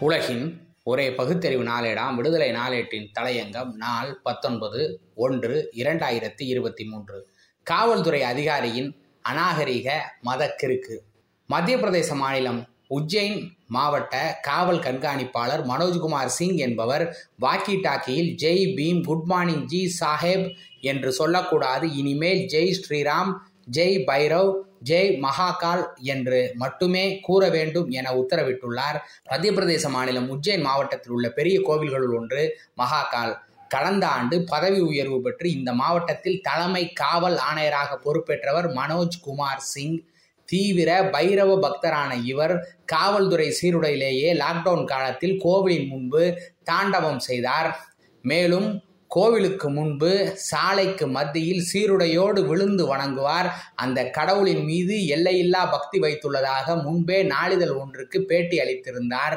உலகின் ஒரே பகுத்தறிவு நாளேடாம் விடுதலை நாளேட்டின் தலையங்கம் நாள் பத்தொன்பது ஒன்று இரண்டாயிரத்தி இருபத்தி மூன்று. காவல்துறை அதிகாரியின் அநாகரிக மதக்கிறுக்கு மத்திய பிரதேச மாநிலம் உஜ்ஜைன் மாவட்ட காவல் கண்காணிப்பாளர் மனோஜ்குமார் சிங் என்பவர் வாக்கி டாக்கியில் Jai Bhim good morning G Saheb என்று சொல்லக்கூடாது. இனிமேல் ஜெய் ஸ்ரீராம் ஜெய் பைரவ் ஜெய் மகாகால் என்று மட்டுமே கூற வேண்டும் என உத்தரவிட்டுள்ளார். மத்திய பிரதேச மாநிலம் உஜ்ஜைன் மாவட்டத்தில் உள்ள பெரிய கோவில்களுள் ஒன்று மகாகால். கடந்த ஆண்டு பதவி உயர்வு பெற்று இந்த மாவட்டத்தில் தலைமை காவல் ஆணையராக பொறுப்பேற்றவர் மனோஜ் குமார் சிங். தீவிர பைரவ பக்தரான இவர் காவல்துறை சீருடையிலேயே லாக்டவுன் காலத்தில் கோவிலின் முன்பு தாண்டவம் செய்தார். மேலும் கோவிலுக்கு முன்பு சாலைக்கு மத்தியில் சீருடையோடு விழுந்து வணங்குவார். அந்த கடவுளின் மீது எல்லையில்லா பக்தி வைத்துள்ளதாக முன்பே நாளிதழ் ஒன்றுக்கு பேட்டி அளித்திருந்தார்.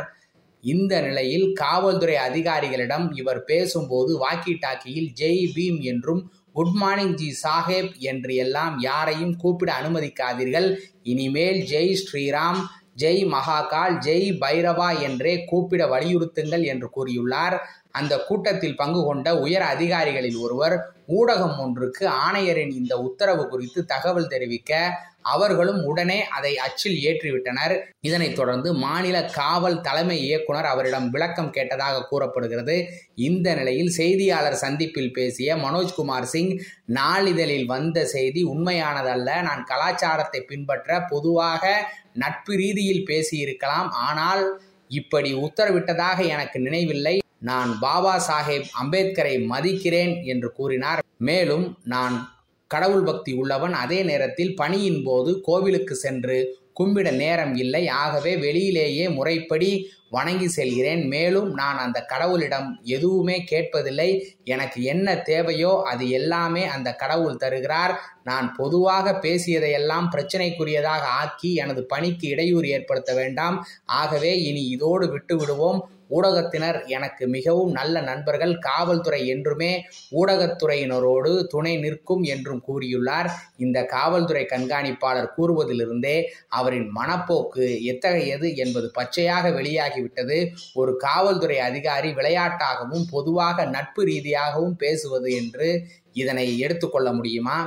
இந்த நிலையில் காவல்துறை அதிகாரிகளிடம் இவர் பேசும்போது வாக்கி டாக்கியில் ஜெய் பீம் என்றும் குட் மார்னிங் ஜி சாஹேப் என்று எல்லாம் யாரையும் கூப்பிட அனுமதிக்காதீர்கள். இனிமேல் ஜெய் ஸ்ரீராம் ஜெய் மகாகால் ஜெய் பைரவா என்றே கூப்பிட வலியுறுத்துங்கள் என்று கூறியுள்ளார். அந்த கூட்டத்தில் பங்கு கொண்ட உயர் அதிகாரிகளில் ஒருவர் ஊடகம் ஒன்றுக்கு ஆணையரின் இந்த உத்தரவு குறித்து தகவல் தெரிவிக்க அவர்களும் உடனே அதை அச்சில் ஏற்றிவிட்டனர். இதனைத் தொடர்ந்து மாநில காவல் தலைமை இயக்குனர் அவரிடம் விளக்கம் கேட்டதாக கூறப்படுகிறது. இந்த நிலையில் செய்தியாளர் சந்திப்பில் பேசிய மனோஜ்குமார் சிங் நாளிதழில் வந்த செய்தி உண்மையானதல்ல. நான் கலாச்சாரத்தை பின்பற்ற பொதுவாக நட்பு ரீதியில் பேசியிருக்கலாம். ஆனால் இப்படி உத்தரவிட்டதாக எனக்கு நினைவில்லை. நான் பாபா சாஹேப் அம்பேத்கரை மதிக்கிறேன் என்று கூறினார். மேலும் நான் கடவுள் பக்தி உள்ளவன். அதே நேரத்தில் பணியின் போது கோவிலுக்கு சென்று கும்பிட நேரம் இல்லை. ஆகவே வெளியிலேயே முறைப்படி வணங்கி செல்கிறேன். மேலும் நான் அந்த கடவுளிடம் எதுவுமே கேட்பதில்லை. எனக்கு என்ன தேவையோ அது எல்லாமே அந்த கடவுள் தருகிறார். நான் பொதுவாக பேசியதையெல்லாம் பிரச்சனைக்குரியதாக ஆக்கி எனது பணிக்கு இடையூறு ஏற்படுத்த வேண்டாம். ஆகவே இனி இதோடு விட்டுவிடுவோம். ஊடகத்தினர் எனக்கு மிகவும் நல்ல நண்பர்கள். காவல்துறை என்றுமே ஊடகத்துறையினரோடு துணை நிற்கும் என்றும் கூறியுள்ளார். இந்த காவல்துறை கண்காணிப்பாளர் கூறுவதிலிருந்தே அவரின் மனப்போக்கு எத்தகையது என்பது பச்சையாக வெளியாகிவிட்டது. ஒரு காவல்துறை அதிகாரி விளையாட்டாகவும் பொதுவாக நட்பு ரீதியாகவும் பேசுவது என்று இதனை எடுத்துக்கொள்ள முடியுமா?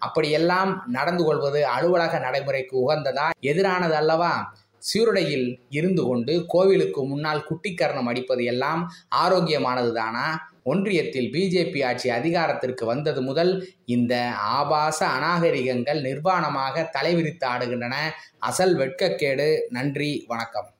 அப்படியெல்லாம் நடந்து கொள்வது அலுவலக நடைமுறைக்கு உகந்ததா? எதிரானது அல்லவா? சீருடையில் இருந்து கொண்டு கோவிலுக்கு முன்னால் குட்டிக்கரணம் அடிப்பது எல்லாம் ஆரோக்கியமானது தானா? ஒன்றியத்தில் பிஜேபி ஆட்சி அதிகாரத்திற்கு வந்தது முதல் இந்த ஆபாச அநாகரிகங்கள் நிர்வாணமாக தலைவிரித்து ஆடுகின்றன. அசல் வெட்கக்கேடு. நன்றி. வணக்கம்.